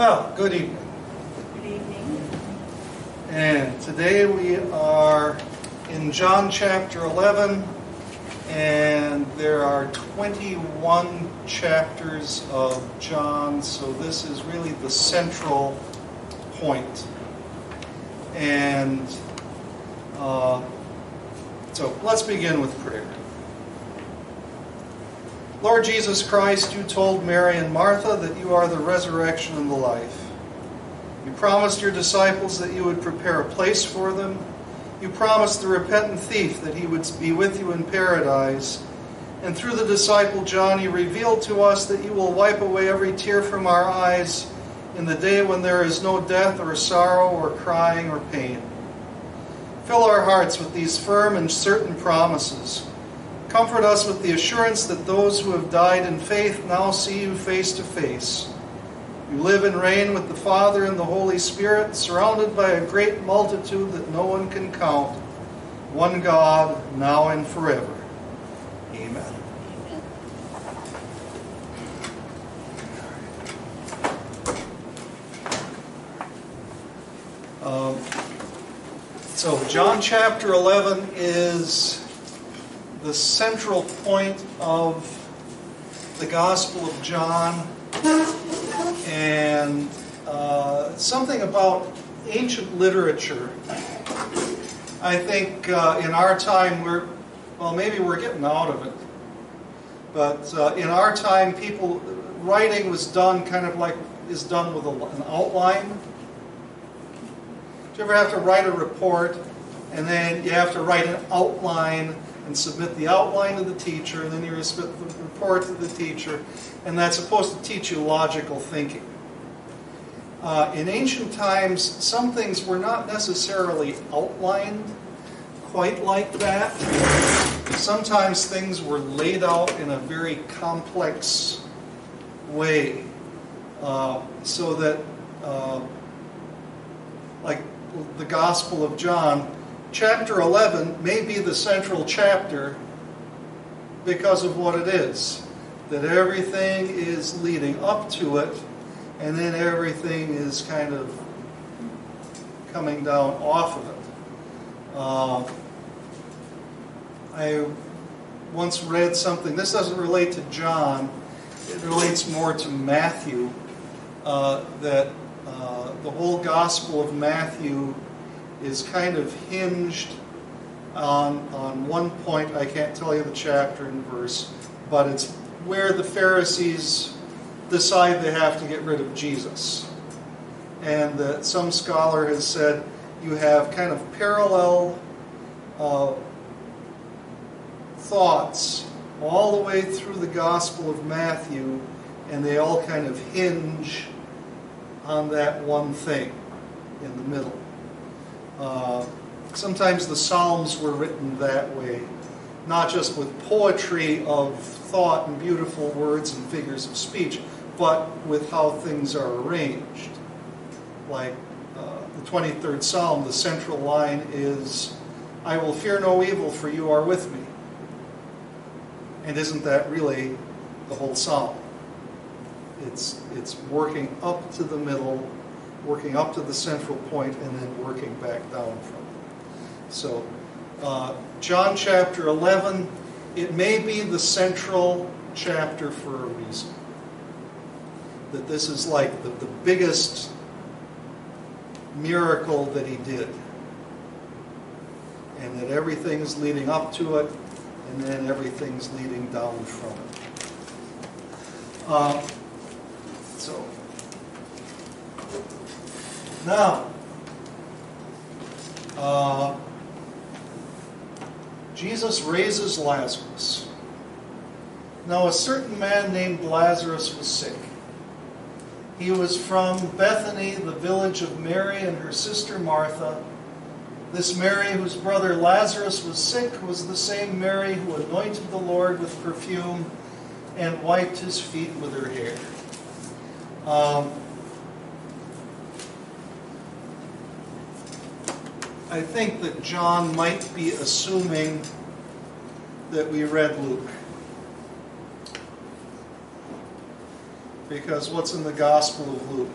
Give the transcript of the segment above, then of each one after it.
Well, good evening. Good evening. And today we are in John chapter 11, and there are 21 chapters of John, so this is really the central point. And uh, so let's begin with prayer. Lord Jesus Christ, you told Mary and Martha that you are the resurrection and the life. You promised your disciples that you would prepare a place for them. You promised the repentant thief that he would be with you in paradise. And through the disciple John, you revealed to us that you will wipe away every tear from our eyes in the day when there is no death or sorrow or crying or pain. Fill our hearts with these firm and certain promises. Comfort us with the assurance that those who have died in faith now see you face to face. You live and reign with the Father and the Holy Spirit, surrounded by a great multitude that no one can count. One God, now and forever. Amen. Um, so, John chapter 11 is the central point of the Gospel of John. And uh, something about ancient literature. I think uh, in our time we're, well, maybe we're getting out of it. But uh, in our time, people, writing was done kind of like is done with a, an outline. Do you ever have to write a report and then you have to write an outline and submit the outline to the teacher, and then you submit the report to the teacher, and that's supposed to teach you logical thinking. Uh, in ancient times, some things were not necessarily outlined quite like that. Sometimes things were laid out in a very complex way, uh, so that, uh, like the Gospel of John, chapter 11 may be the central chapter because of what it is. That everything is leading up to it, and then everything is kind of coming down off of it. Uh, I once read something, this doesn't relate to John, it relates more to Matthew, uh, that uh, the whole Gospel of Matthew is kind of hinged on, on one point. I can't tell you the chapter and verse, but it's where the Pharisees decide they have to get rid of Jesus. And that some scholar has said you have kind of parallel uh, thoughts all the way through the Gospel of Matthew, and they all kind of hinge on that one thing in the middle. Uh, sometimes the Psalms were written that way, not just with poetry of thought and beautiful words and figures of speech, but with how things are arranged. Like uh, the 23rd Psalm, the central line is, I will fear no evil, for you are with me. And isn't that really the whole psalm? It's, it's working up to the middle, working up to the central point, and then working back down from it. So, uh, John chapter 11, it may be the central chapter for a reason. That this is like the, the biggest miracle that he did. And that everything's leading up to it, and then everything's leading down from it. Uh, so, now, uh, Jesus raises Lazarus. Now, a certain man named Lazarus was sick. He was from Bethany, the village of Mary and her sister Martha. This Mary, whose brother Lazarus was sick, was the same Mary who anointed the Lord with perfume and wiped his feet with her hair. Um, I think that John might be assuming that we read Luke. Because what's in the Gospel of Luke?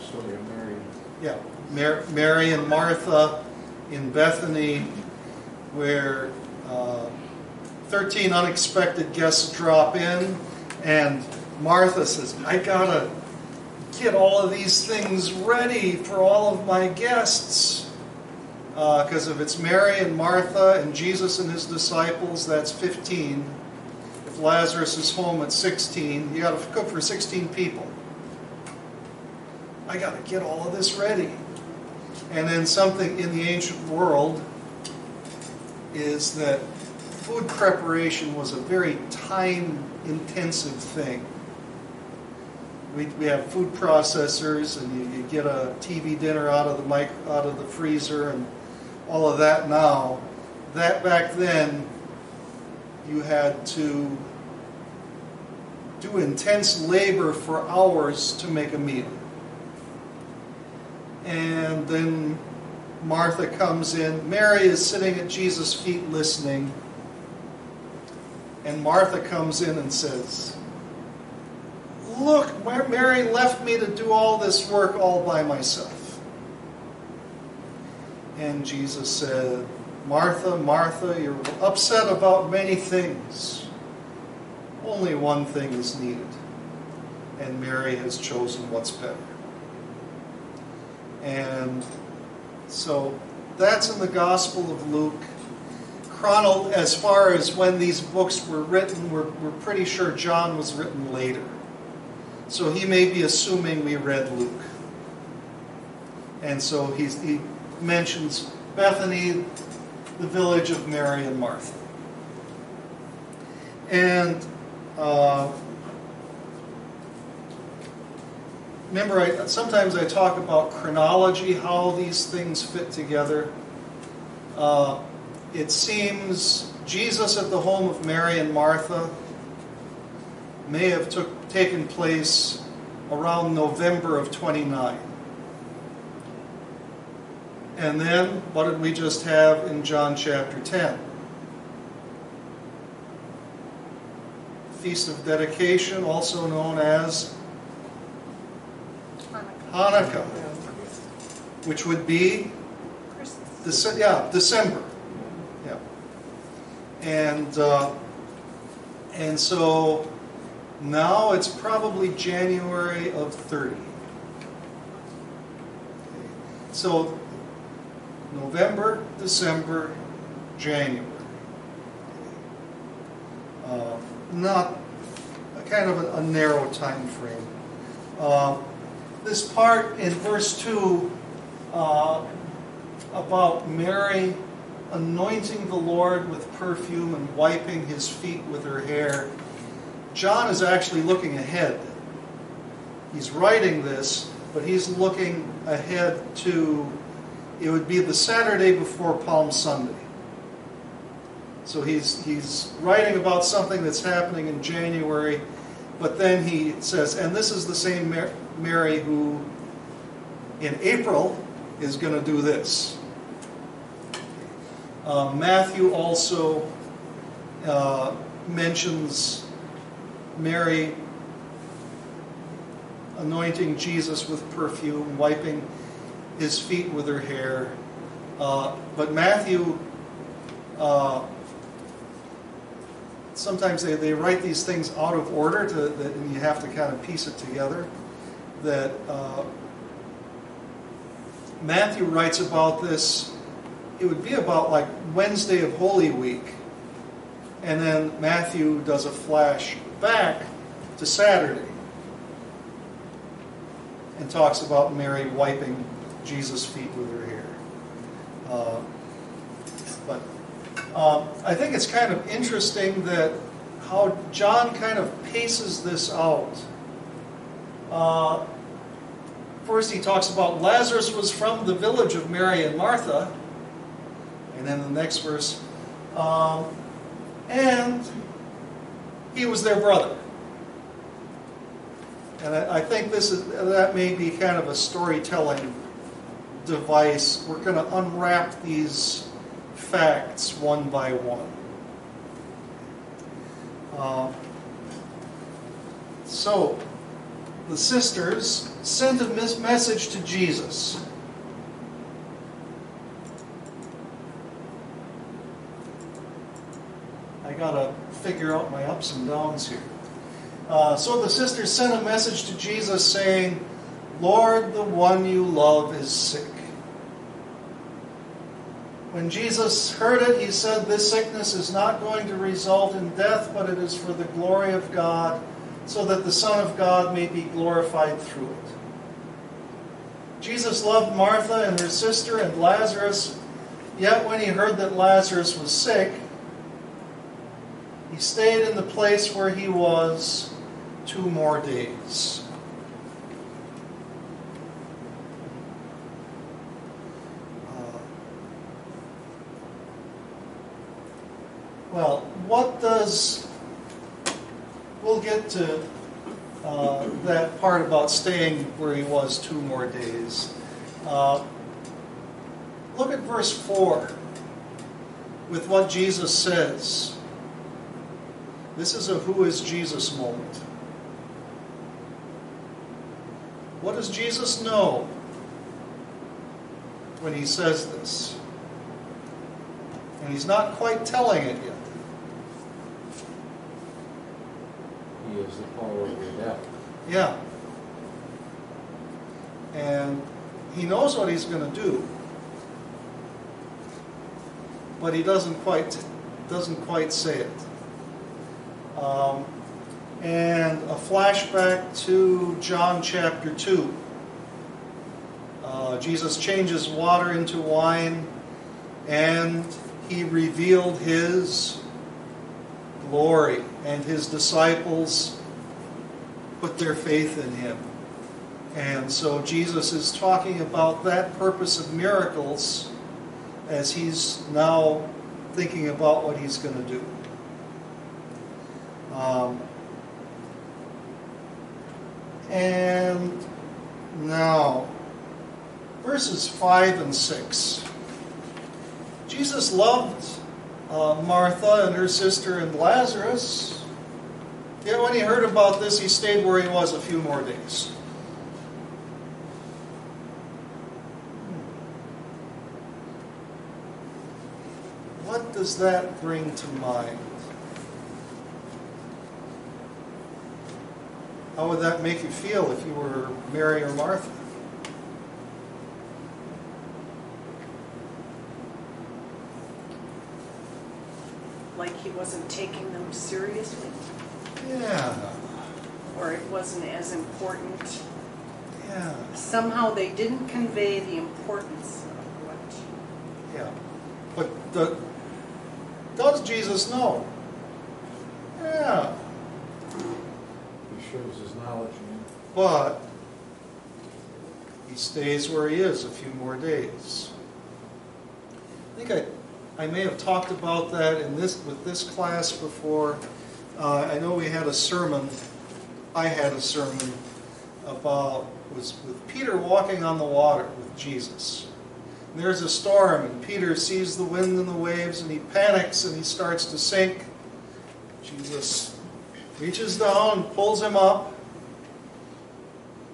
Story of Mary. Yeah, Mar- Mary and Martha in Bethany, where uh, 13 unexpected guests drop in, and Martha says, I gotta get all of these things ready for all of my guests. Uh, because if it's Mary and Martha and Jesus and his disciples, that's 15. If Lazarus is home at 16, you got to cook for 16 people. I got to get all of this ready. And then something in the ancient world is that food preparation was a very time intensive thing. We, we have food processors and you, you get a TV dinner out of the mic, out of the freezer and all of that now. That back then you had to do intense labor for hours to make a meal. And then Martha comes in. Mary is sitting at Jesus' feet listening. And Martha comes in and says, Look, Mary left me to do all this work all by myself. And Jesus said, Martha, Martha, you're upset about many things. Only one thing is needed. And Mary has chosen what's better. And so that's in the Gospel of Luke. Chrono, as far as when these books were written, we're, we're pretty sure John was written later. So he may be assuming we read Luke. And so he mentions Bethany, the village of Mary and Martha. And uh, remember, I, sometimes I talk about chronology, how these things fit together. Uh, it seems Jesus at the home of Mary and Martha may have took, taken place around November of 29. And then, what did we just have in John chapter 10? Feast of Dedication, also known as Hanukkah, which would be Dece- yeah, December. Yeah. And uh, and so now it's probably January of 30. So November, December, January. Uh, not a kind of a, a narrow time frame. Uh, this part in verse 2 uh, about Mary anointing the Lord with perfume and wiping his feet with her hair, John is actually looking ahead. He's writing this, but he's looking ahead to, it would be the Saturday before Palm Sunday. So he's, he's writing about something that's happening in January, but then he says, and this is the same Mary who in April is going to do this. Uh, Matthew also uh, mentions Mary anointing Jesus with perfume, wiping his feet with her hair. Uh, but Matthew, uh, sometimes they, they write these things out of order, to, that, and you have to kind of piece it together. That uh, Matthew writes about this, it would be about like Wednesday of Holy Week. And then Matthew does a flash back to Saturday and talks about Mary wiping Jesus' feet with her hair. Uh, but um, I think it's kind of interesting that how John kind of paces this out. Uh, first, he talks about Lazarus was from the village of Mary and Martha. And then the next verse, um, and he was their brother. And I, I think this is that may be kind of a storytelling device. We're going to unwrap these facts one by one. Uh, so, the sisters sent a mes- message to Jesus. I gotta figure out my ups and downs here. Uh, so the sisters sent a message to Jesus saying, Lord, the one you love is sick. When Jesus heard it, he said, This sickness is not going to result in death, but it is for the glory of God, so that the Son of God may be glorified through it. Jesus loved Martha and her sister and Lazarus, yet when he heard that Lazarus was sick, he stayed in the place where he was two more days. Uh, Well, what does, we'll get to uh, that part about staying where he was two more days. Uh, Look at verse 4 with what Jesus says. This is a who is Jesus moment. What does Jesus know when he says this? And he's not quite telling it yet. He is the power over death. Yeah. And he knows what he's going to do. But he doesn't quite doesn't quite say it. Um, and a flashback to John chapter 2. Uh, Jesus changes water into wine, and he revealed his glory, and his disciples put their faith in him. And so Jesus is talking about that purpose of miracles as he's now thinking about what he's going to do. Um, and now, verses 5 and 6. Jesus loved uh, Martha and her sister and Lazarus. Yet when he heard about this, he stayed where he was a few more days. What does that bring to mind? How would that make you feel if you were Mary or Martha? Like he wasn't taking them seriously, Yeah, or it wasn't as important. yeah, Somehow they didn't convey the importance of what. yeah. But the, does Jesus know? Yeah, He shows his knowledge but he stays where he is a few more days. I think I, I may have talked about that in this with this class before. Uh, I know we had a sermon. I had a sermon about was with Peter walking on the water with Jesus. And there's a storm, and Peter sees the wind and the waves, and he panics and he starts to sink. Jesus reaches down, pulls him up,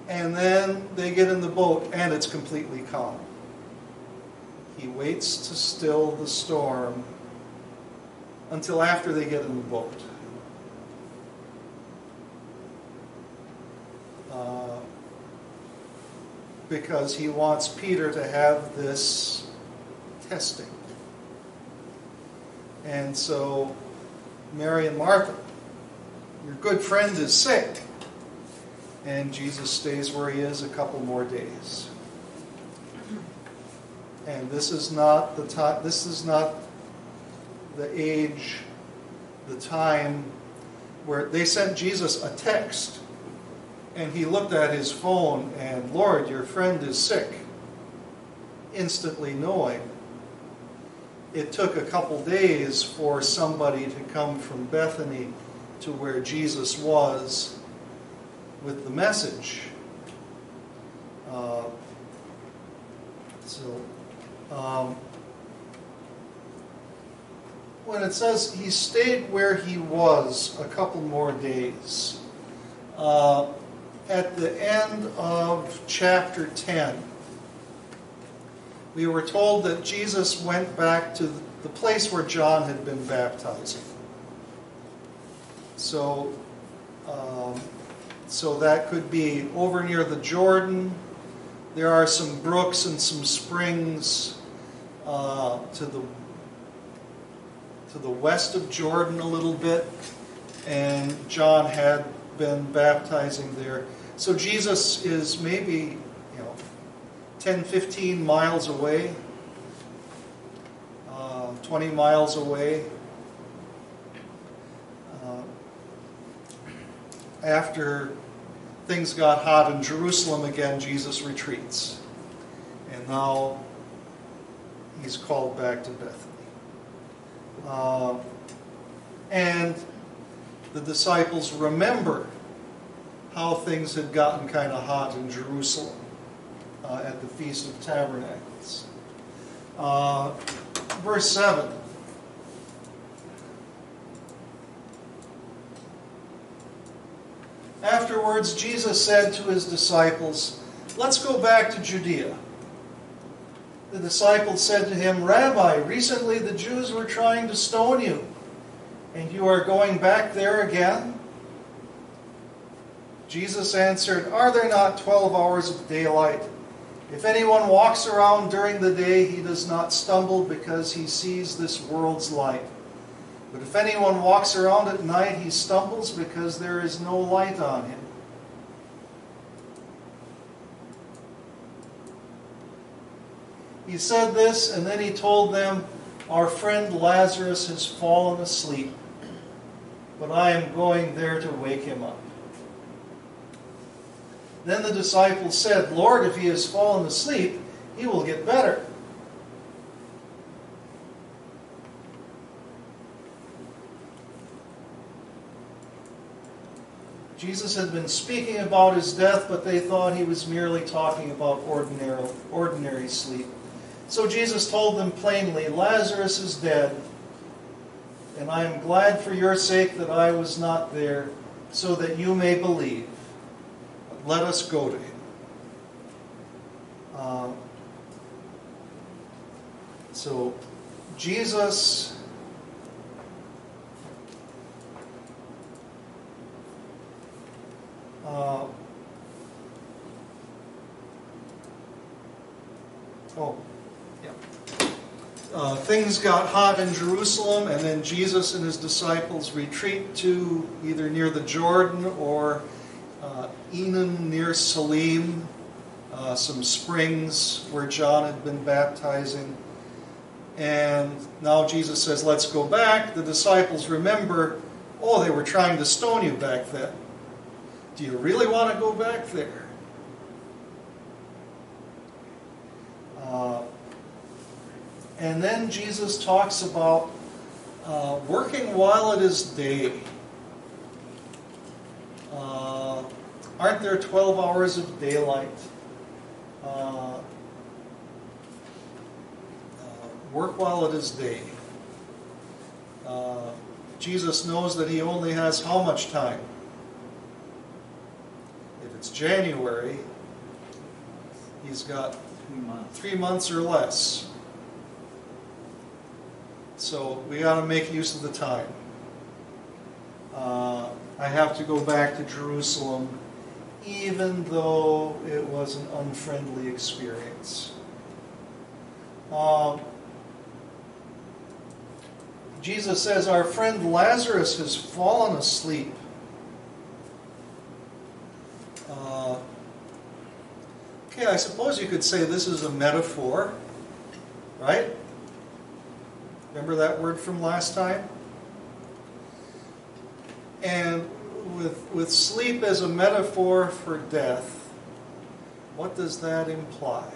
and then they get in the boat, and it's completely calm. He waits to still the storm until after they get in the boat. Uh, because he wants Peter to have this testing. And so, Mary and Martha, your good friend is sick. And Jesus stays where he is a couple more days. And this is not the time, this is not the age, the time where they sent Jesus a text and he looked at his phone and, Lord, your friend is sick. Instantly knowing. It took a couple days for somebody to come from Bethany to where Jesus was with the message. Uh, so, um, when it says he stayed where he was a couple more days, uh, at the end of chapter 10, we were told that Jesus went back to the place where John had been baptizing. So, um, so that could be over near the Jordan. There are some brooks and some springs uh, to the to the west of Jordan a little bit, and John had been baptizing there. So Jesus is maybe, you know, 10, 15 miles away, uh, 20 miles away. Uh, after things got hot in Jerusalem again, Jesus retreats. And now he's called back to Bethany. Uh, and the disciples remember how things had gotten kind of hot in Jerusalem uh, at the Feast of Tabernacles. Uh, verse 7. Afterwards, Jesus said to his disciples, Let's go back to Judea. The disciples said to him, Rabbi, recently the Jews were trying to stone you, and you are going back there again? Jesus answered, Are there not twelve hours of daylight? If anyone walks around during the day, he does not stumble because he sees this world's light. But if anyone walks around at night, he stumbles because there is no light on him. He said this, and then he told them, Our friend Lazarus has fallen asleep, but I am going there to wake him up. Then the disciples said, Lord, if he has fallen asleep, he will get better. Jesus had been speaking about his death, but they thought he was merely talking about ordinary, ordinary sleep. So Jesus told them plainly, Lazarus is dead, and I am glad for your sake that I was not there, so that you may believe. But let us go to him. Uh, so, Jesus uh, oh, yeah. Uh, things got hot in Jerusalem, and then Jesus and his disciples retreat to either near the Jordan or uh, Enon near Salim, uh, some springs where John had been baptizing. And now Jesus says, Let's go back. The disciples remember, oh, they were trying to stone you back then. Do you really want to go back there? Uh, and then Jesus talks about uh, working while it is day. Uh, aren't there 12 hours of daylight? Uh, uh, work while it is day. Uh, Jesus knows that he only has how much time? It's January, he's got Three months. three months or less. So we got to make use of the time. Uh, I have to go back to Jerusalem, even though it was an unfriendly experience. Um, Jesus says, Our friend Lazarus has fallen asleep. Okay, I suppose you could say this is a metaphor, right? Remember that word from last time? And with, with sleep as a metaphor for death, what does that imply?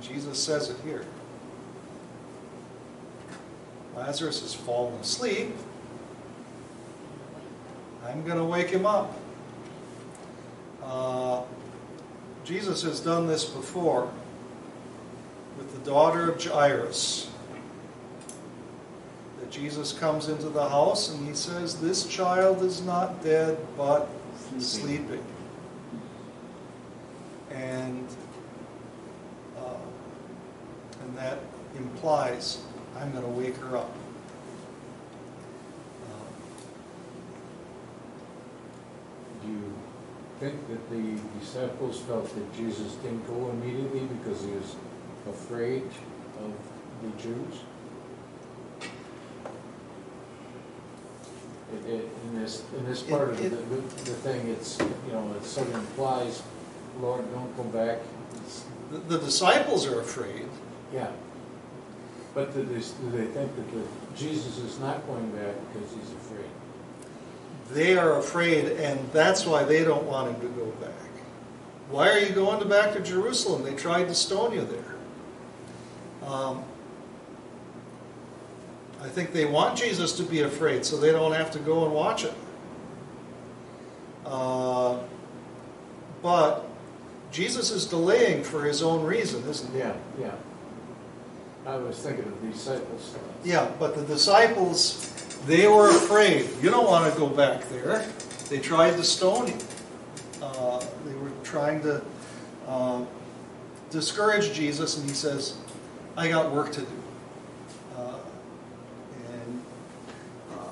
Jesus says it here. Lazarus has fallen asleep. I'm going to wake him up. Uh, Jesus has done this before with the daughter of Jairus. That Jesus comes into the house and he says, This child is not dead, but sleeping. And, uh, and that implies I'm going to wake her up. Uh, you think that the disciples felt that Jesus didn't go immediately because he was afraid of the Jews? It, it, in this, in this part of the, It- the the thing, it's, you know, it sort of implies, Lord, don't come back. It's- The, the disciples are afraid. Yeah. But do they, do they think that the, Jesus is not going back because he's afraid? They are afraid, and that's why they don't want him to go back. Why are you going to back to Jerusalem? They tried to stone you there. Um, I think they want Jesus to be afraid so they don't have to go and watch it. Uh, but Jesus is delaying for his own reason, isn't he? Yeah, yeah. I was thinking of the disciples. Yeah, but the disciples, they were afraid. You don't want to go back there. They tried to stone him. Uh, they were trying to uh, discourage Jesus, and he says, I got work to do. Uh, and uh,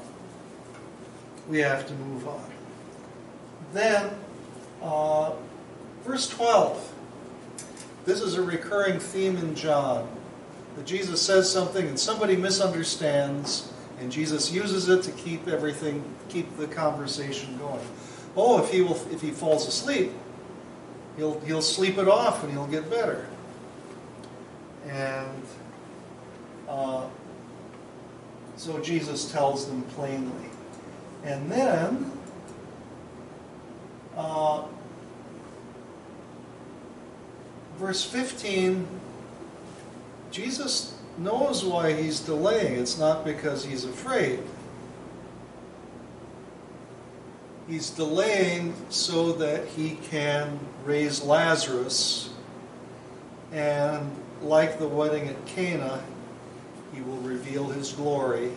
we have to move on. Then, uh, verse 12. This is a recurring theme in John that Jesus says something and somebody misunderstands, and Jesus uses it to keep everything, keep the conversation going. Oh, if he will, if he falls asleep, he'll he'll sleep it off and he'll get better. And uh, so Jesus tells them plainly, and then. Uh, verse 15 Jesus knows why he's delaying. It's not because he's afraid. He's delaying so that he can raise Lazarus, and like the wedding at Cana, he will reveal his glory,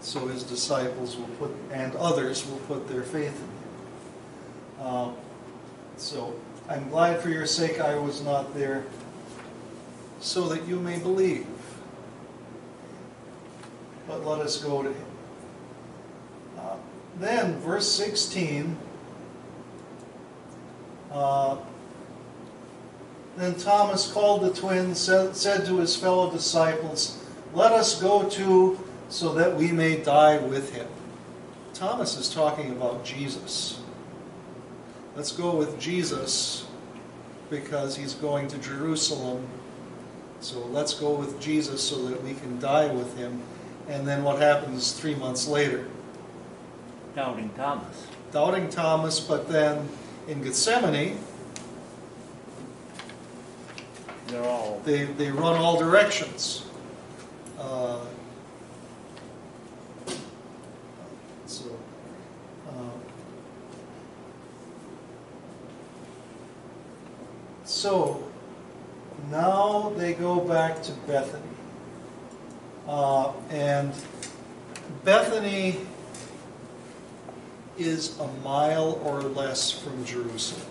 so his disciples will put, and others will put their faith in him. Uh, so I'm glad for your sake I was not there so that you may believe. But let us go to him. Uh, then, verse 16. Uh, then Thomas called the twins, said, said to his fellow disciples, Let us go too, so that we may die with him. Thomas is talking about Jesus. Let's go with Jesus because he's going to Jerusalem so let's go with Jesus so that we can die with him. And then what happens three months later? Doubting Thomas. Doubting Thomas, but then in Gethsemane, They're all, they, they run all directions. Uh, so, uh, so now they go back to Bethany. Uh, and Bethany is a mile or less from Jerusalem.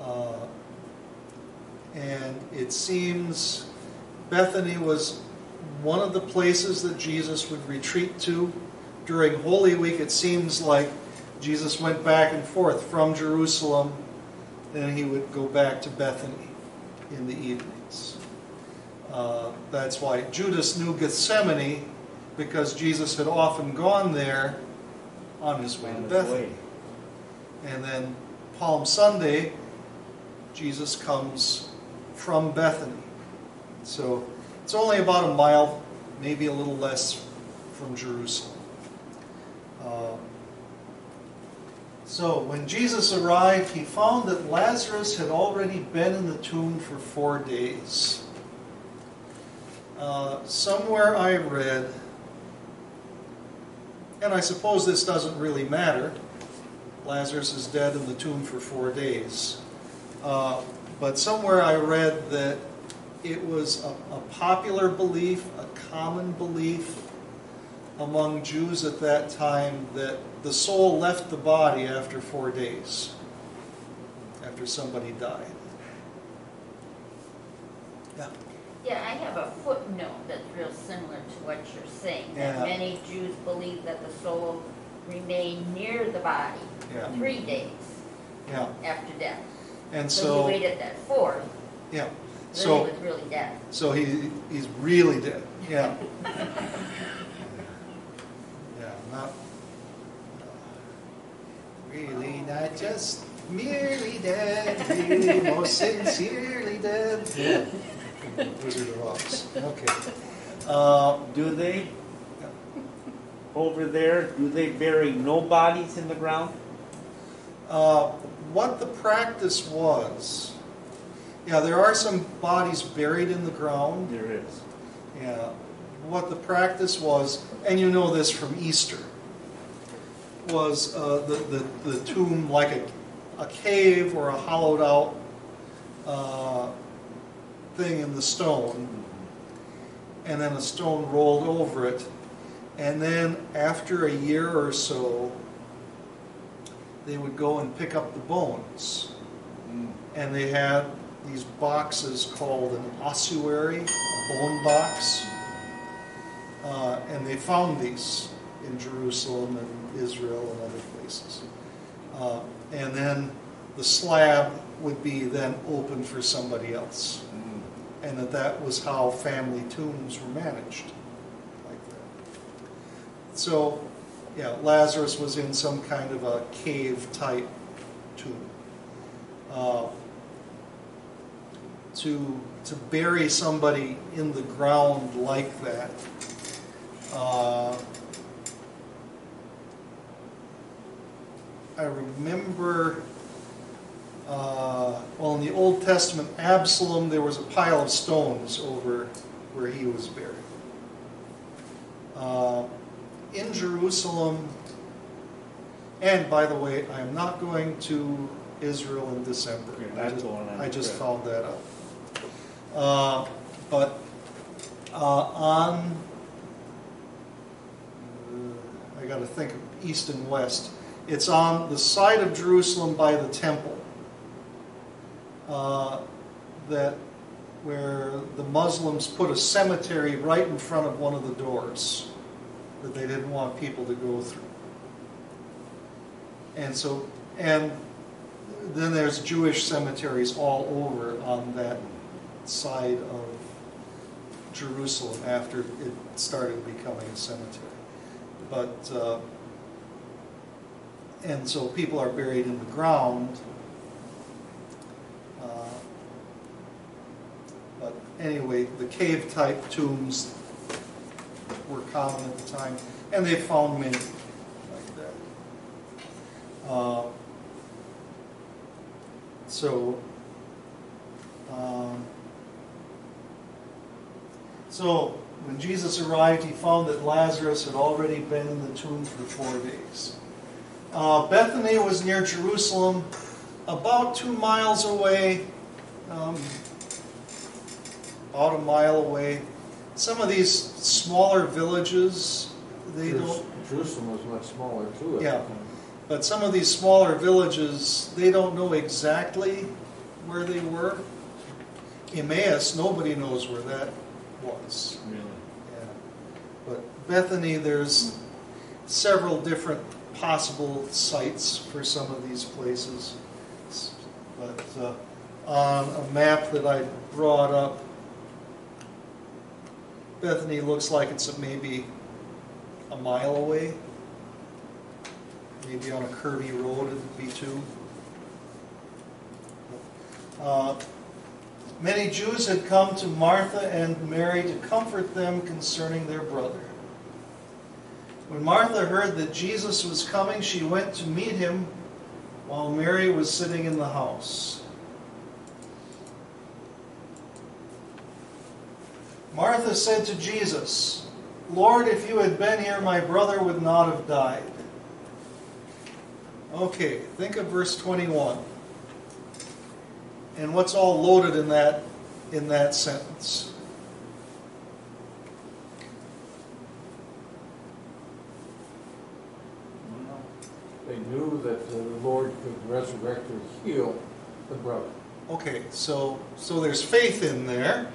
Uh, and it seems Bethany was one of the places that Jesus would retreat to. During Holy Week, it seems like Jesus went back and forth from Jerusalem, then he would go back to Bethany in the evenings. Uh, that's why Judas knew Gethsemane, because Jesus had often gone there on his way to Bethany. way. And then Palm Sunday, Jesus comes from Bethany. So it's only about a mile, maybe a little less from Jerusalem. Uh, so when Jesus arrived, he found that Lazarus had already been in the tomb for four days. Uh, somewhere I read, and I suppose this doesn't really matter, Lazarus is dead in the tomb for four days. Uh, but somewhere I read that it was a, a popular belief, a common belief, among Jews at that time that the soul left the body after four days, after somebody died. Yeah. Yeah, I have a footnote that's real similar to what you're saying, Yeah. that many Jews believe that the soul remained near the body Yeah, three days yeah. after death. And So so he so, waited that fourth, yeah, then he so, was really dead. so he, he's really dead. Yeah, not, really not just merely dead, really most sincerely dead. Yeah. Wizard of Oz, okay. Uh, Do they, over there, do they bury no bodies in the ground? Uh, what the practice was, yeah, there are some bodies buried in the ground. There is. Yeah, what the practice was, and you know this from Easter, was uh, the, the, the tomb like a, a cave or a hollowed out uh, thing in the stone, and then a stone rolled over it. And then after a year or so, they would go and pick up the bones. And they had these boxes called an ossuary, a bone box. Uh, and they found these in Jerusalem and Israel and other places. Uh, and then the slab would be then open for somebody else. And that that was how family tombs were managed, like that. So, yeah, Lazarus was in some kind of a cave-type tomb. Uh, to to bury somebody in the ground like that. Uh, I remember, uh, well, in the Old Testament, Absalom, there was a pile of stones over where he was buried. Uh, in Jerusalem, and by the way, I am not going to Israel in December. I just- I just found that out. Uh, But uh, on, uh, I got to think of east and west. It's on the side of Jerusalem by the temple. uh, That, where the Muslims put a cemetery right in front of one of the doors that they didn't want people to go through. And so, and then there's Jewish cemeteries all over on that side of Jerusalem after it started becoming a cemetery. But, uh, and so people are buried in the ground. Uh, But anyway, the cave-type tombs were common at the time, and they found many like that. Uh, So, um, so when Jesus arrived, he found that Lazarus had already been in the tomb for four days. Uh, Bethany was near Jerusalem, about two miles away, um, about a mile away. Some of these smaller villages, they Jerus- don't Jerusalem was much smaller too. at the Yeah. time. but some of these smaller villages, they don't know exactly where they were. Emmaus, nobody knows where that was. Really? Yeah. But Bethany, there's several different possible sites for some of these places. But uh, on a map that I brought up, Bethany looks like it's maybe a mile away. Maybe on a curvy road it would be two. Uh, Many Jews had come to Martha and Mary to comfort them concerning their brother. When Martha heard that Jesus was coming, she went to meet him while Mary was sitting in the house. Martha said to Jesus, Lord, if you had been here, my brother would not have died. Okay, think of verse 21 and what's all loaded in that in that sentence they knew that the Lord could resurrect or heal the brother. Okay, so, so there's faith in there.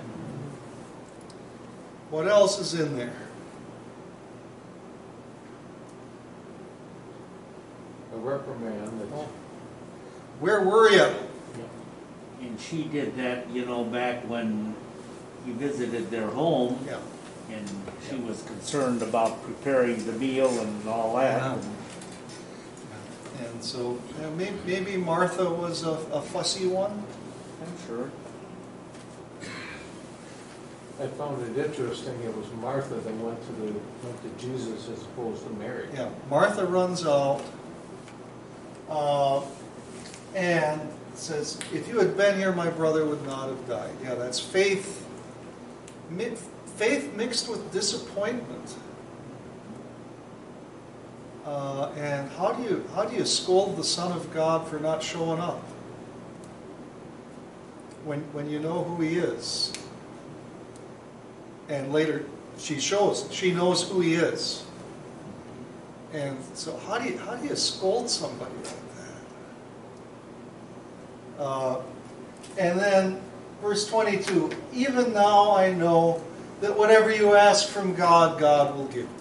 What else is in there? A reprimand that, oh. Where were you? And she did that, you know, back when he visited their home, Yeah. and she was concerned about preparing the meal and all that. Yeah. And so, yeah, may- maybe Martha was a a fussy one? I'm sure. I found it interesting, it was Martha that went to the, went to Jesus as opposed to Mary. Yeah, Martha runs out uh, and says, If you had been here, my brother would not have died. Yeah, that's faith, mi- faith mixed with disappointment. Uh, and how do you how do you scold the Son of God for not showing up when when you know who He is? And later, she shows she knows who He is. And so, how do you how do you scold somebody like that? Uh, and then, verse twenty-two: Even now I know that whatever you ask from God, God will give. you."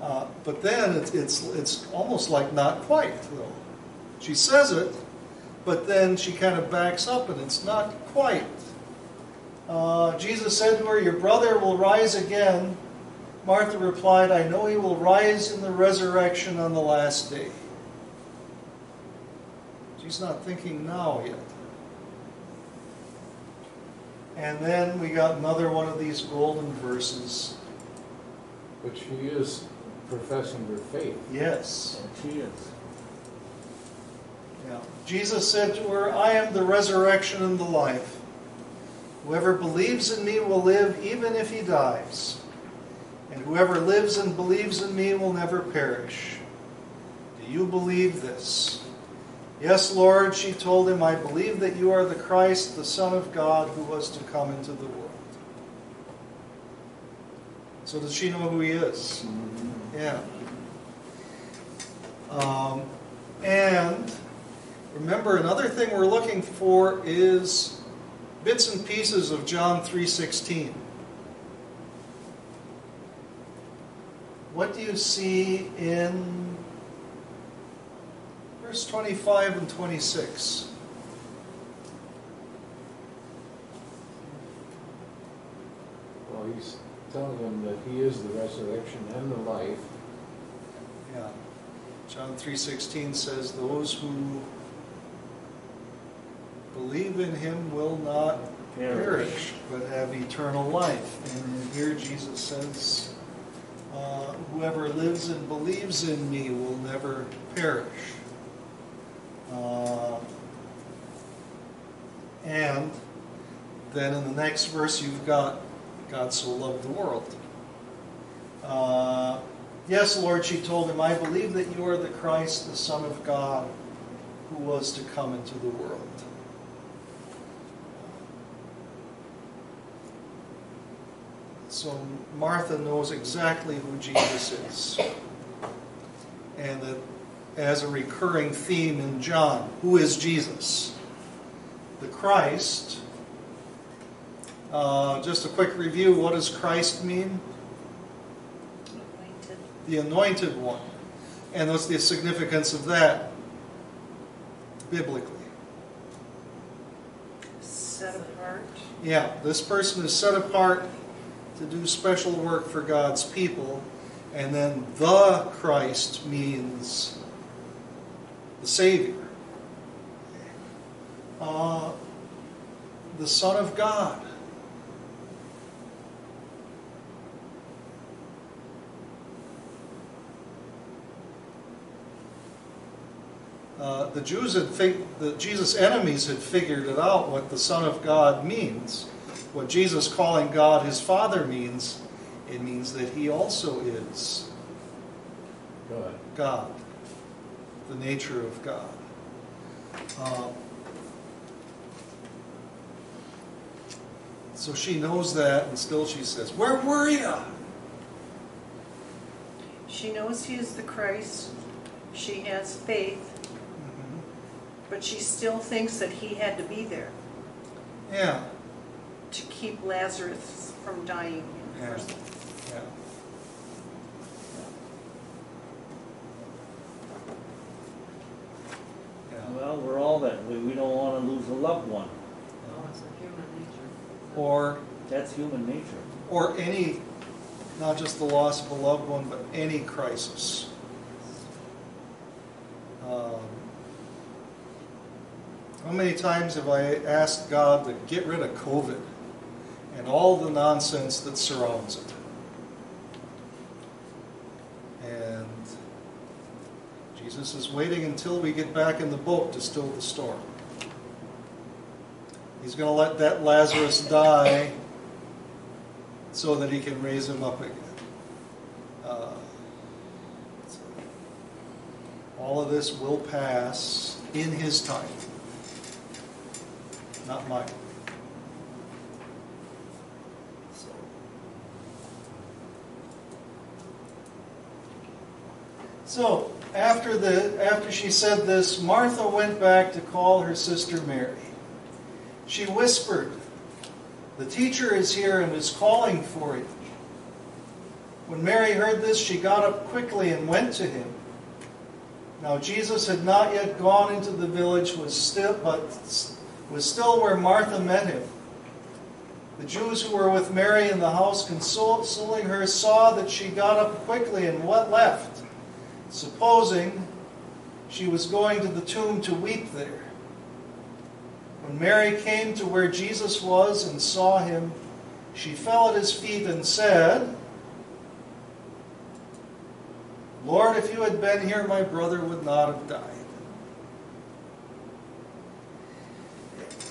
Uh, but then it's, it's it's almost like not quite though. She says it, but then she kind of backs up, and it's not quite. Uh, Jesus said to her, "Your brother will rise again." Martha replied, I know he will rise in the resurrection on the last day. She's not thinking now yet. And then we got another one of these golden verses. But she is professing her faith. Yes. And she is. Yeah. Jesus said to her, I am the resurrection and the life. Whoever believes in me will live even if he dies. And whoever lives and believes in me will never perish. Do you believe this? Yes, Lord, she told him, I believe that you are the Christ, the Son of God, who was to come into the world. So does she know who he is? Yeah. Um, and remember, another thing we're looking for is bits and pieces of John 3:16. What do you see in verse 25 and 26? Well, he's telling them that he is the resurrection and the life. Yeah. John 3:16 says those who believe in him will not perish, but have eternal life. And here Jesus says, uh, whoever lives and believes in me will never perish. Uh, and then in the next verse, you've got God so loved the world. Uh, yes, Lord, she told him, I believe that you are the Christ, the Son of God, who was to come into the world. So Martha knows exactly who Jesus is. And that as a recurring theme in John, who is Jesus? The Christ. Uh, just a quick review what does Christ mean? Anointed. The anointed one. And what's the significance of that biblically? Set apart. Yeah, this person is set apart to do special work for God's people, and then the Christ means the Savior. Uh, the Son of God. Uh, the Jews had fig- the Jesus' enemies had figured it out what the Son of God means. What Jesus calling God his Father means, it means that he also is God. God, the nature of God. Uh, so she knows that, and still she says, "Where were you?" She knows he is the Christ. She has faith. But she still thinks that he had to be there Yeah, to keep Lazarus from dying in Yeah. first. yeah. Yeah. Well, we're all that way. We don't wanna lose a loved one. Oh, it's a human nature. Or, That's human nature. or any, not just the loss of a loved one, but any crisis. Um, How many times have I asked God to get rid of COVID and all the nonsense that surrounds it? And Jesus is waiting until we get back in the boat to still the storm. He's going to let that Lazarus die so that he can raise him up again. Uh, all of this will pass in his time, not mine. So. So, after the after she said this, Martha went back to call her sister Mary. She whispered, "The teacher is here and is calling for you." When Mary heard this, she got up quickly and went to him. Now Jesus had not yet gone into the village, was still, but was still where Martha met him. The Jews who were with Mary in the house, consoling her, saw that she got up quickly and what left, supposing she was going to the tomb to weep there. When Mary came to where Jesus was and saw him, she fell at his feet and said, Lord, if you had been here, my brother would not have died.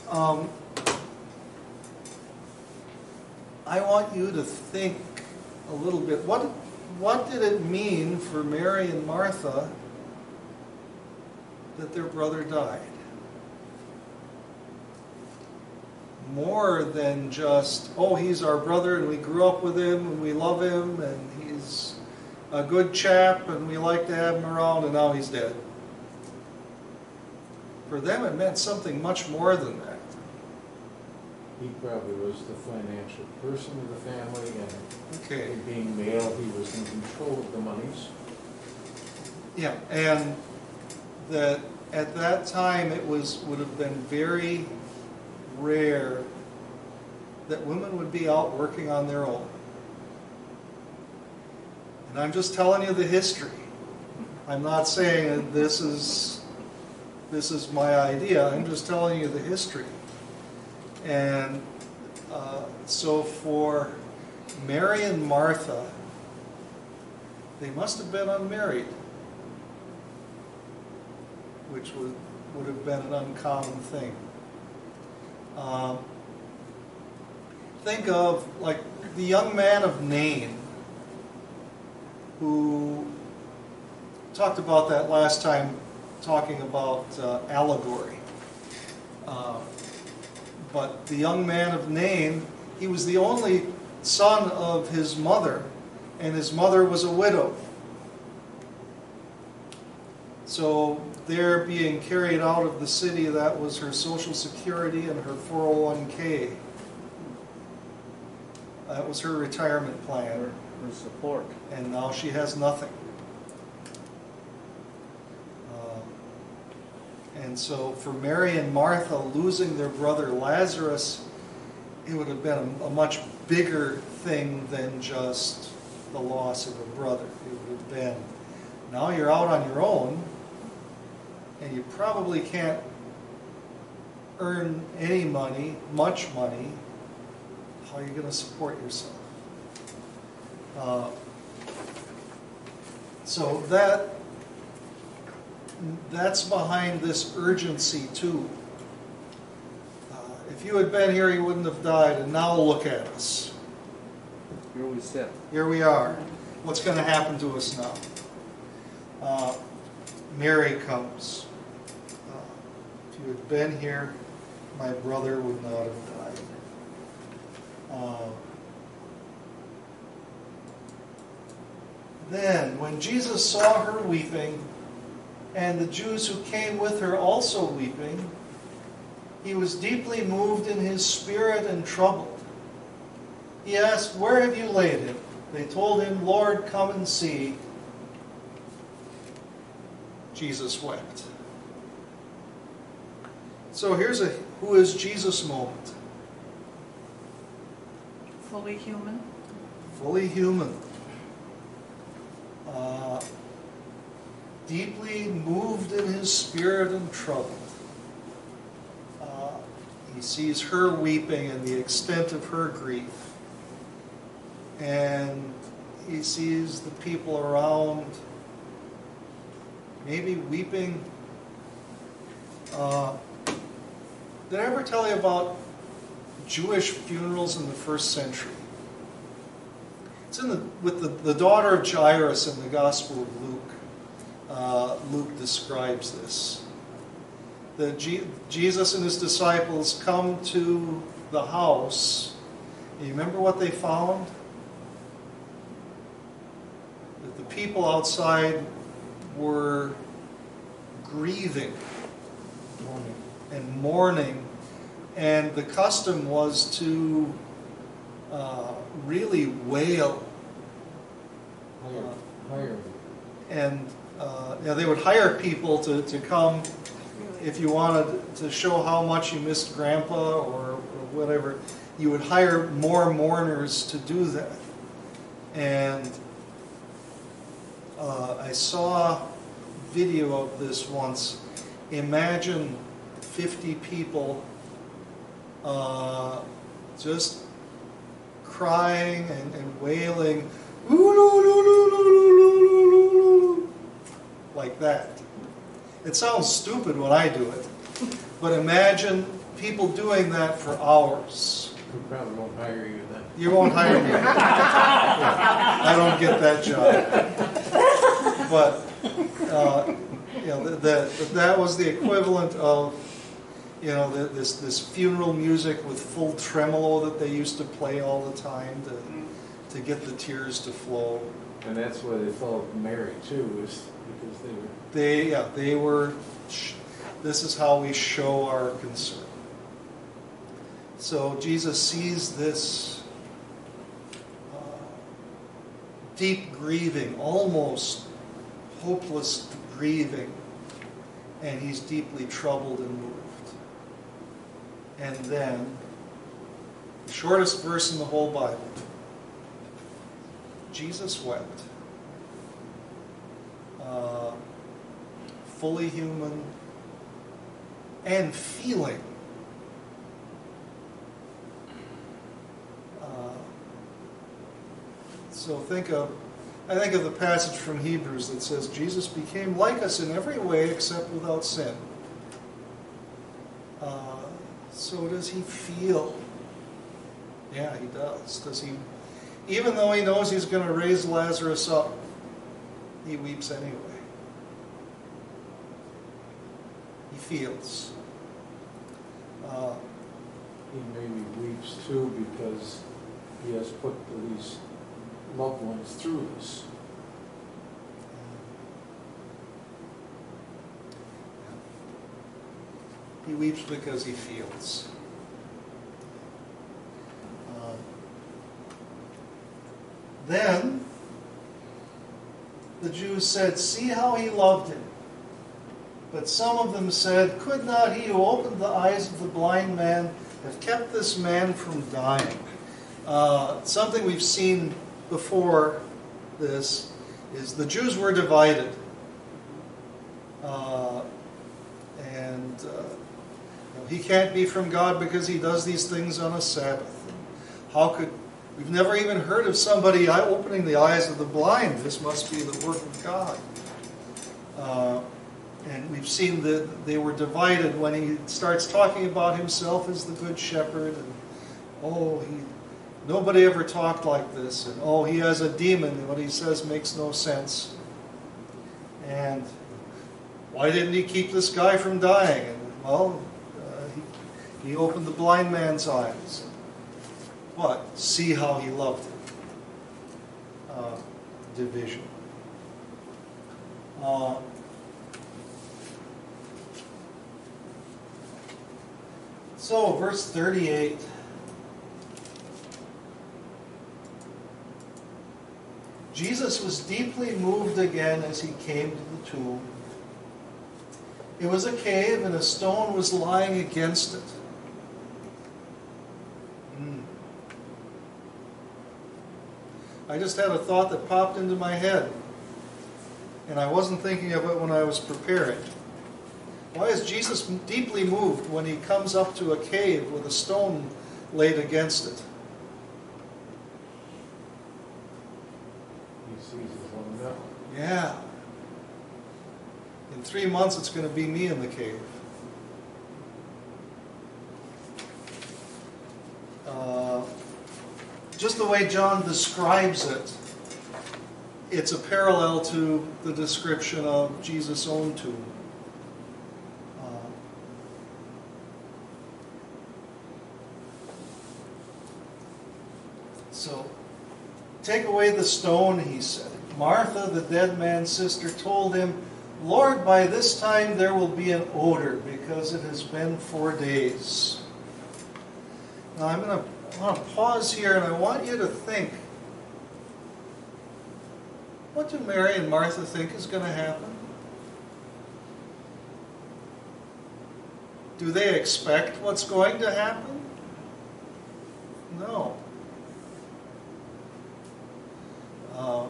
Um, I want you to think a little bit. What, what did it mean for Mary and Martha that their brother died? More than just, oh, he's our brother and we grew up with him and we love him and he's a good chap and we like to have him around and now he's dead. For them, it meant something much more than that. He probably was the financial person of the family, and Okay. being male, he was in control of the monies. Yeah, and that at that time it was would have been very rare that women would be out working on their own. And I'm just telling you the history. I'm not saying that this is this is my idea. I'm just telling you the history. And uh, so for Mary and Martha, they must have been unmarried which would, would have been an uncommon thing. Um, think of like the young man of Nain who talked about that last time, talking about uh, allegory. Uh, but the young man of Nain, he was the only son of his mother, and his mother was a widow. So they're being carried out of the city. That was her social security and her 401k. That was her retirement Her, plan. her support. And now she has nothing. Um, And so for Mary and Martha losing their brother Lazarus, it would have been a, a much bigger thing than just the loss of a brother. It would have been, now you're out on your own, and you probably can't earn any money, much money. How are you going to support yourself? Uh, so that that's behind this urgency too. Uh, if you had been here, he wouldn't have died, and now look at us. Here we sit. Here we are. What's going to happen to us now? Uh, Mary comes. Uh, if you had been here, my brother would not have died. Uh, Then, when Jesus saw her weeping, and the Jews who came with her also weeping, he was deeply moved in his spirit and troubled. He asked, Where have you laid him? They told him, Lord, come and see. Jesus wept. So here's a who is Jesus moment. Fully human. fully human, uh, deeply moved in his spirit and troubled. Uh, he sees her weeping and the extent of her grief. And he sees the people around maybe weeping. Uh, did I ever tell you about Jewish funerals in the first century? It's in the, with the, the daughter of Jairus in the Gospel of Luke. Uh, Luke describes this. That Je- Jesus and his disciples come to the house. You remember what they found? That the people outside were grieving Mourning. and mourning, and the custom was to uh, really wail. Higher. And uh, yeah, they would hire people to, to come if you wanted to show how much you missed Grandpa or, or whatever. You would hire more mourners to do that. And uh, I saw video of this once. Imagine 50 people uh, just crying and, and wailing, like that. It sounds stupid when I do it, but imagine people doing that for hours. We probably won't hire you then. You won't hire me. I don't get that job. But, uh, you know, that, that, that was the equivalent of, you know, the- this, this funeral music with full tremolo that they used to play all the time to, to get the tears to flow. And that's why they felt Mary too, is because they were, They, yeah, they were, this is how we show our concern. So Jesus sees this uh, deep grieving, almost hopeless grieving, and he's deeply troubled and moved. And then, the shortest verse in the whole Bible, Jesus wept. Uh, fully human and feeling. Uh, so think of, I think of the passage from Hebrews that says Jesus became like us in every way except without sin. Uh, so does he feel? Yeah, he does. Does he? Even though he knows he's going to raise Lazarus up, he weeps anyway. He feels. Uh, he maybe weeps too because he has put these loved ones through this. he weeps because he feels. Then the Jews said, See how he loved him. But some of them said, Could not he who opened the eyes of the blind man have kept this man from dying? Uh, something we've seen before this is the Jews were divided. Uh, and uh, he can't be from God because he does these things on a Sabbath. How could we've never even heard of somebody opening the eyes of the blind? This must be the work of God. Uh, and we've seen that they were divided when he starts talking about himself as the good shepherd. And oh, he nobody ever talked like this. And oh, he has a demon. And what he says makes no sense. And why didn't he keep this guy from dying? And well, uh, he, he opened the blind man's eyes. But see how he loved him. Uh, division. Uh, So, verse 38. Jesus was deeply moved again as he came to the tomb. It was a cave, and a stone was lying against it. I just had a thought that popped into my head, and I wasn't thinking of it when I was preparing. Why is Jesus deeply moved when he comes up to a cave with a stone laid against it? He sees his own now. Yeah. In three months, it's going to be me in the cave. Uh, just the way John describes it, it's a parallel to the description of Jesus' own tomb. Uh, So, take away the stone, he said. Martha, the dead man's sister, told him, Lord, by this time there will be an odor because it has been four days. Now I'm going to, I want to pause here and I want you to think what do Mary and Martha think is going to happen? Do they expect what's going to happen? No. Uh,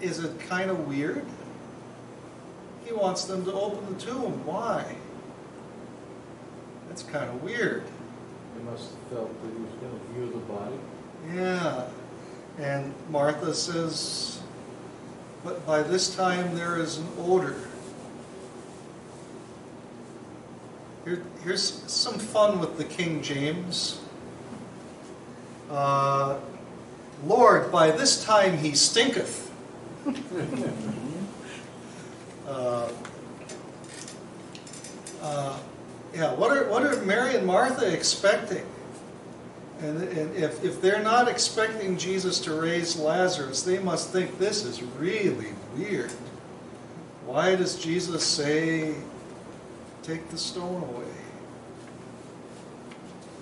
is it kind of weird? He wants them to open the tomb. Why? That's kind of weird. They must have felt that he was going to view the body. Yeah. And Martha says, but by this time there is an odor. Here, here's some fun with the King James. Uh, Lord, by this time he stinketh. Uh, uh, yeah, what are, what are Mary and Martha expecting? And, and if, if they're not expecting Jesus to raise Lazarus, they must think this is really weird. Why does Jesus say, take the stone away?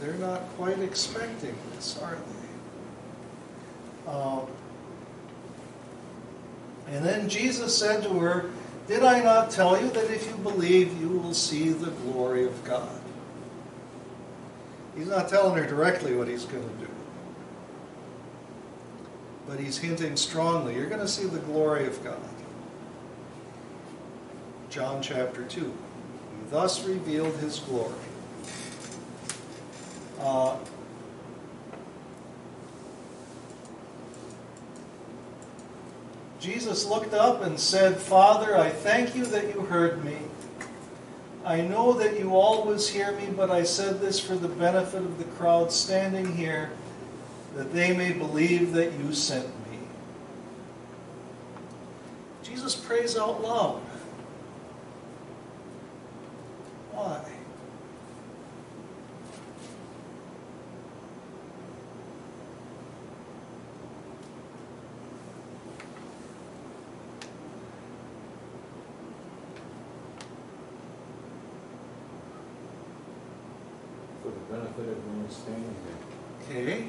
They're not quite expecting this, are they? Um, and then Jesus said to her, Did I not tell you that if you believe, you will see the glory of God? He's not telling her directly what he's going to do. But he's hinting strongly, you're going to see the glory of God. John chapter 2. He thus revealed his glory. Uh, Jesus looked up and said, Father, I thank you that you heard me. I know that you always hear me, but I said this for the benefit of the crowd standing here, that they may believe that you sent me. Jesus prays out loud. Why? For the benefit of everyone standing there. Okay.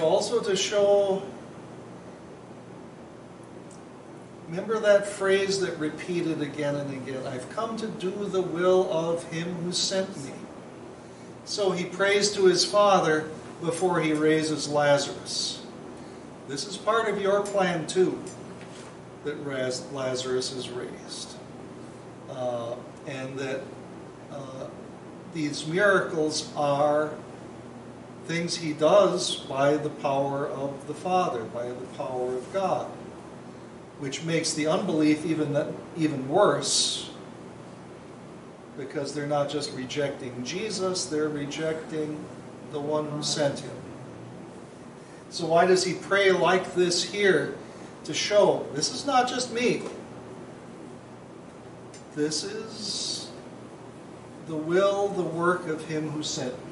And also to show. Remember that phrase that repeated again and again I've come to do the will of him who sent me. So he prays to his Father before he raises Lazarus. This is part of your plan too, that Lazarus is raised. Uh, and that uh, these miracles are things he does by the power of the Father, by the power of God, which makes the unbelief even that, even worse because they're not just rejecting Jesus, they're rejecting the one who sent him. So why does he pray like this here to show this is not just me. This is the will, the work of him who sent me.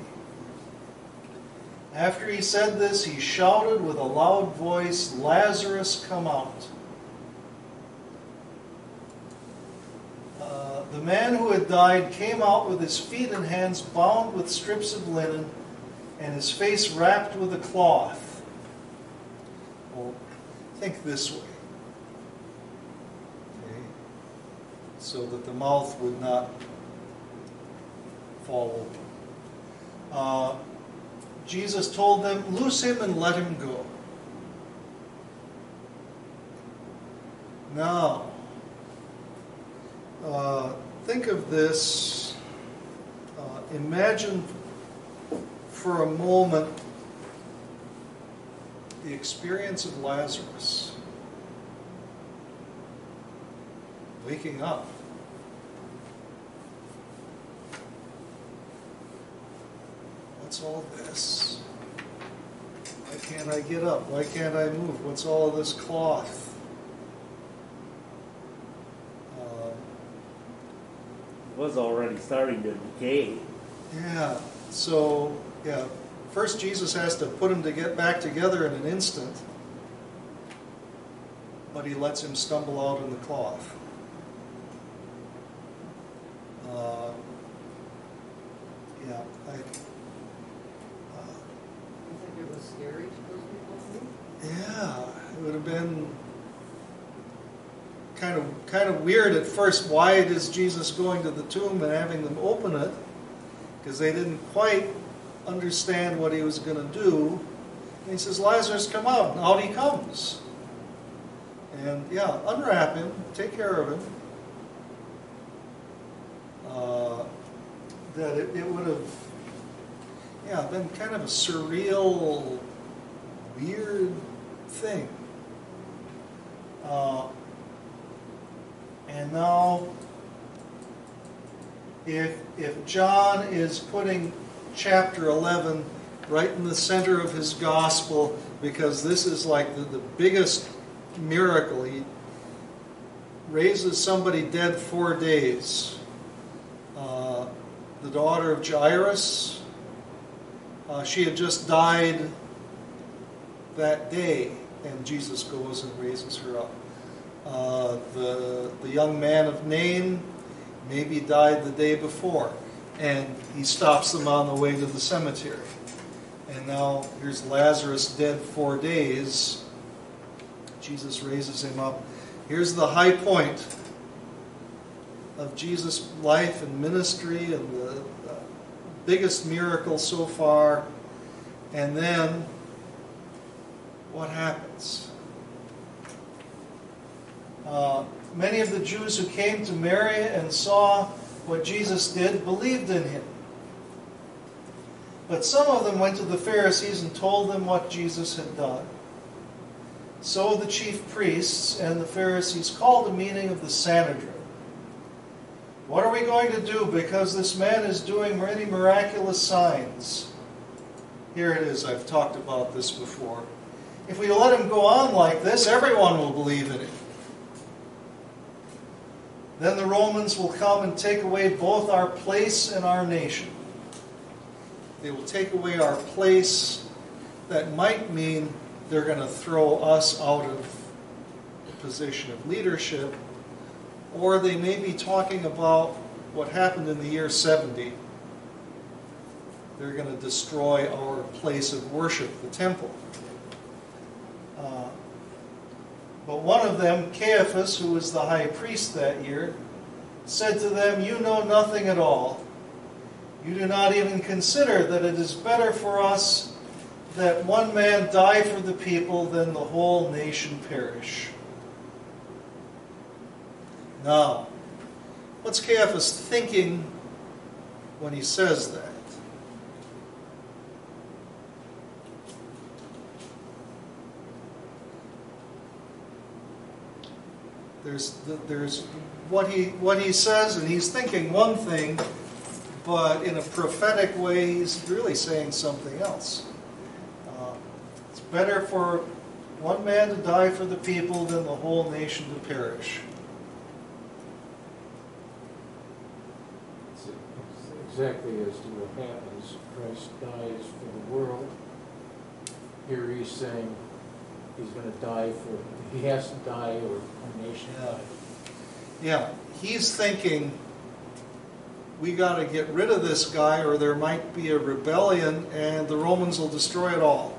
After he said this, he shouted with a loud voice, Lazarus, come out. Uh, the man who had died came out with his feet and hands bound with strips of linen and his face wrapped with a cloth. Well, think this way. Okay? So that the mouth would not fall open. Uh, Jesus told them, Loose him and let him go. Now, uh, think of this. Uh, imagine for a moment the experience of Lazarus waking up. What's all this? Why can't I get up? Why can't I move? What's all of this cloth? Um, Was already starting to decay. Yeah, so, yeah, first Jesus has to put him to get back together in an instant, but he lets him stumble out in the cloth. Uh, yeah, I, it was scary to those people yeah, it would have been kind of kind of weird at first. Why is Jesus going to the tomb and having them open it? Because they didn't quite understand what he was going to do. And he says, "Lazarus, come out." And out he comes. And yeah, unwrap him, take care of him. Uh, that it, it would have, yeah, been kind of a surreal, weird thing. Uh, and now, if, if John is putting chapter 11 right in the center of his gospel, because this is like the, the biggest miracle, he raises somebody dead four days. Uh, the daughter of Jairus, uh, she had just died that day, and Jesus goes and raises her up. Uh, the, the young man of Nain maybe died the day before, and he stops them on the way to the cemetery. And now here's Lazarus dead four days. Jesus raises him up. Here's the high point of Jesus' life and ministry and the biggest miracle so far. And then what happens? Uh, many of the Jews who came to Mary and saw what Jesus did believed in him. But some of them went to the Pharisees and told them what Jesus had done. So the chief priests and the Pharisees called a meeting of the Sanhedrin. What are we going to do because this man is doing many miraculous signs? Here it is, I've talked about this before. If we let him go on like this, everyone will believe in him. Then the Romans will come and take away both our place and our nation. They will take away our place. That might mean they're going to throw us out of the position of leadership. Or they may be talking about what happened in the year 70. They're going to destroy our place of worship, the temple. Uh, but one of them, Caiaphas, who was the high priest that year, said to them, You know nothing at all. You do not even consider that it is better for us that one man die for the people than the whole nation perish. Now, what's Caiaphas thinking when he says that? There's, there's what he, what he says, and he's thinking one thing, but in a prophetic way, he's really saying something else. Uh, it's better for one man to die for the people than the whole nation to perish. It's exactly as to what happens. Christ dies for the world, here he's saying he's gonna die for, he has to die or a nation Yeah. die. Yeah, he's thinking, we gotta get rid of this guy or there might be a rebellion and the Romans will destroy it all.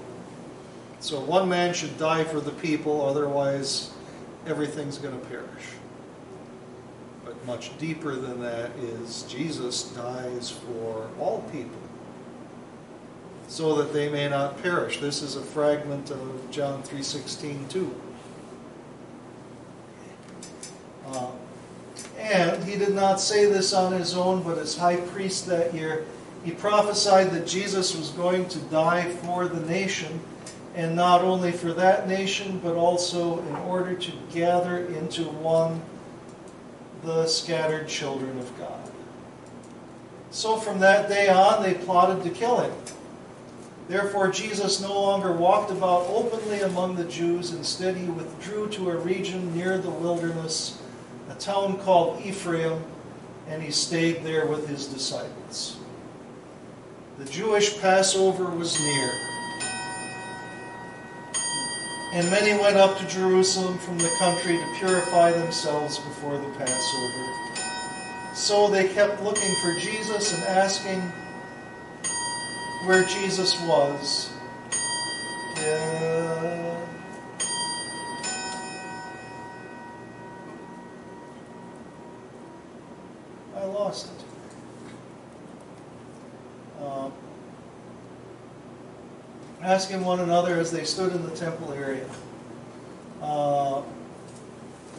So one man should die for the people, otherwise everything's gonna perish. Much deeper than that is Jesus dies for all people so that they may not perish. This is a fragment of John 3:16 too. Uh, and he did not say this on his own, but as high priest that year, he prophesied that Jesus was going to die for the nation, and not only for that nation, but also in order to gather into one the scattered children of God. So from that day on, they plotted to kill him. Therefore, Jesus no longer walked about openly among the Jews. Instead, he withdrew to a region near the wilderness a town called Ephraim, and he stayed there with his disciples. The Jewish Passover was near, and many went up to Jerusalem from the country to purify themselves before the Passover. So they kept looking for Jesus and asking where Jesus was. Uh, I lost it. Um, asking one another as they stood in the temple area, uh,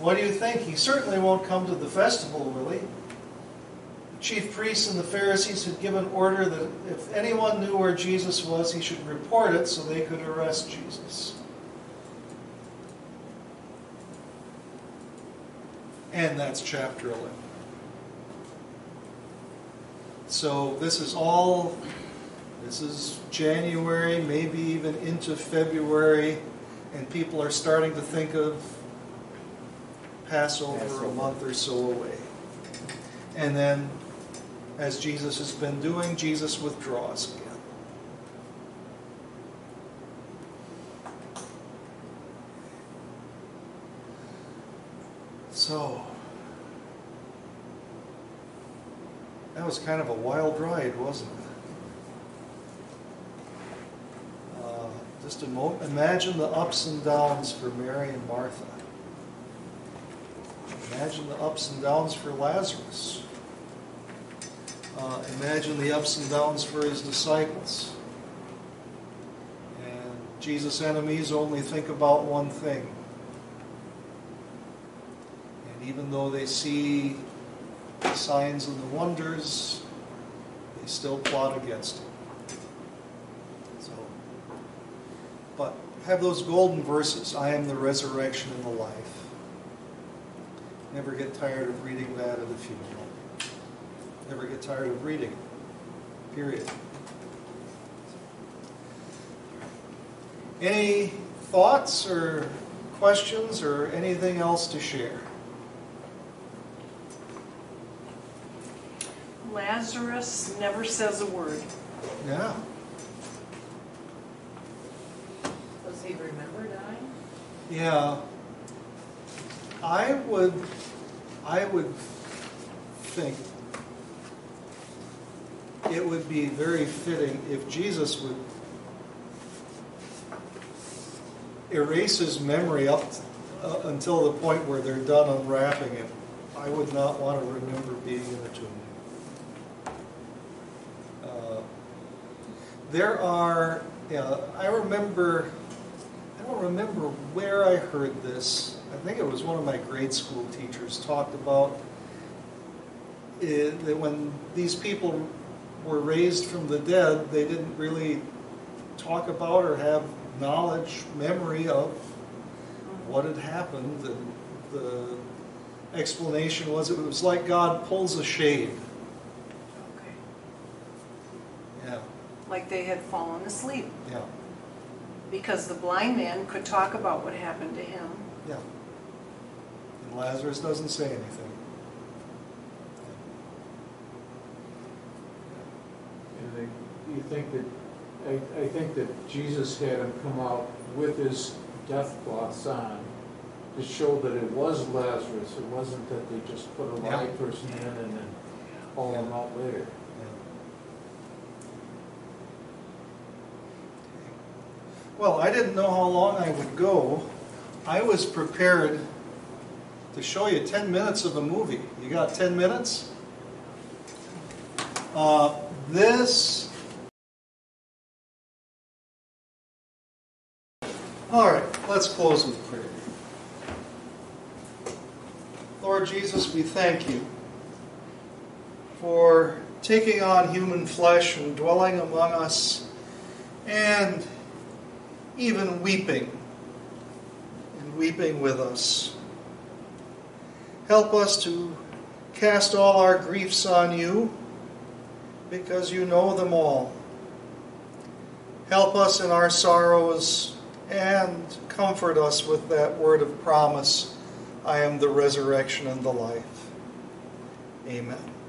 What do you think? He certainly won't come to the festival, will he? The chief priests and the Pharisees had given order that if anyone knew where Jesus was, he should report it so they could arrest Jesus. And that's chapter 11. So this is all, this is January, maybe even into February, and people are starting to think of Passover a month or so away. And then, as Jesus has been doing, Jesus withdraws again. So, that was kind of a wild ride, wasn't it? Uh, just imagine the ups and downs for Mary and Martha. Imagine the ups and downs for Lazarus. Uh, imagine the ups and downs for his disciples. And Jesus' enemies only think about one thing. And even though they see the signs and the wonders, they still plot against him. So, but have those golden verses I am the resurrection and the life. Never get tired of reading that at a funeral. Never get tired of reading. Period. Any thoughts or questions or anything else to share? Lazarus never says a word. Yeah. Does he remember dying? Yeah. I would, I would think it would be very fitting if Jesus would erase his memory up uh, until the point where they're done unwrapping it. I would not want to remember being in the tomb. Uh, There are, yeah, I remember, I don't remember where I heard this. I think it was one of my grade school teachers talked about it, that when these people were raised from the dead, they didn't really talk about or have knowledge, memory of what had happened. And the explanation was it was like God pulls a shade. Okay. Yeah, Like they had fallen asleep. yeah, Because the blind man could talk about what happened to him. yeah. And Lazarus doesn't say anything. And they- you think that I, I think that Jesus had him come out with his death cloths on to show that it was Lazarus. It wasn't that they just put a Yeah. live person in and then haul him out later. Well, I didn't know how long I would go. I was prepared to show you 10 minutes of a movie. You got 10 minutes? Uh, this. All right, let's close with prayer. Lord Jesus, we thank you for taking on human flesh and dwelling among us and even weeping and weeping with us. Help us to cast all our griefs on you because you know them all. Help us in our sorrows and comfort us with that word of promise I am the resurrection and the life. Amen.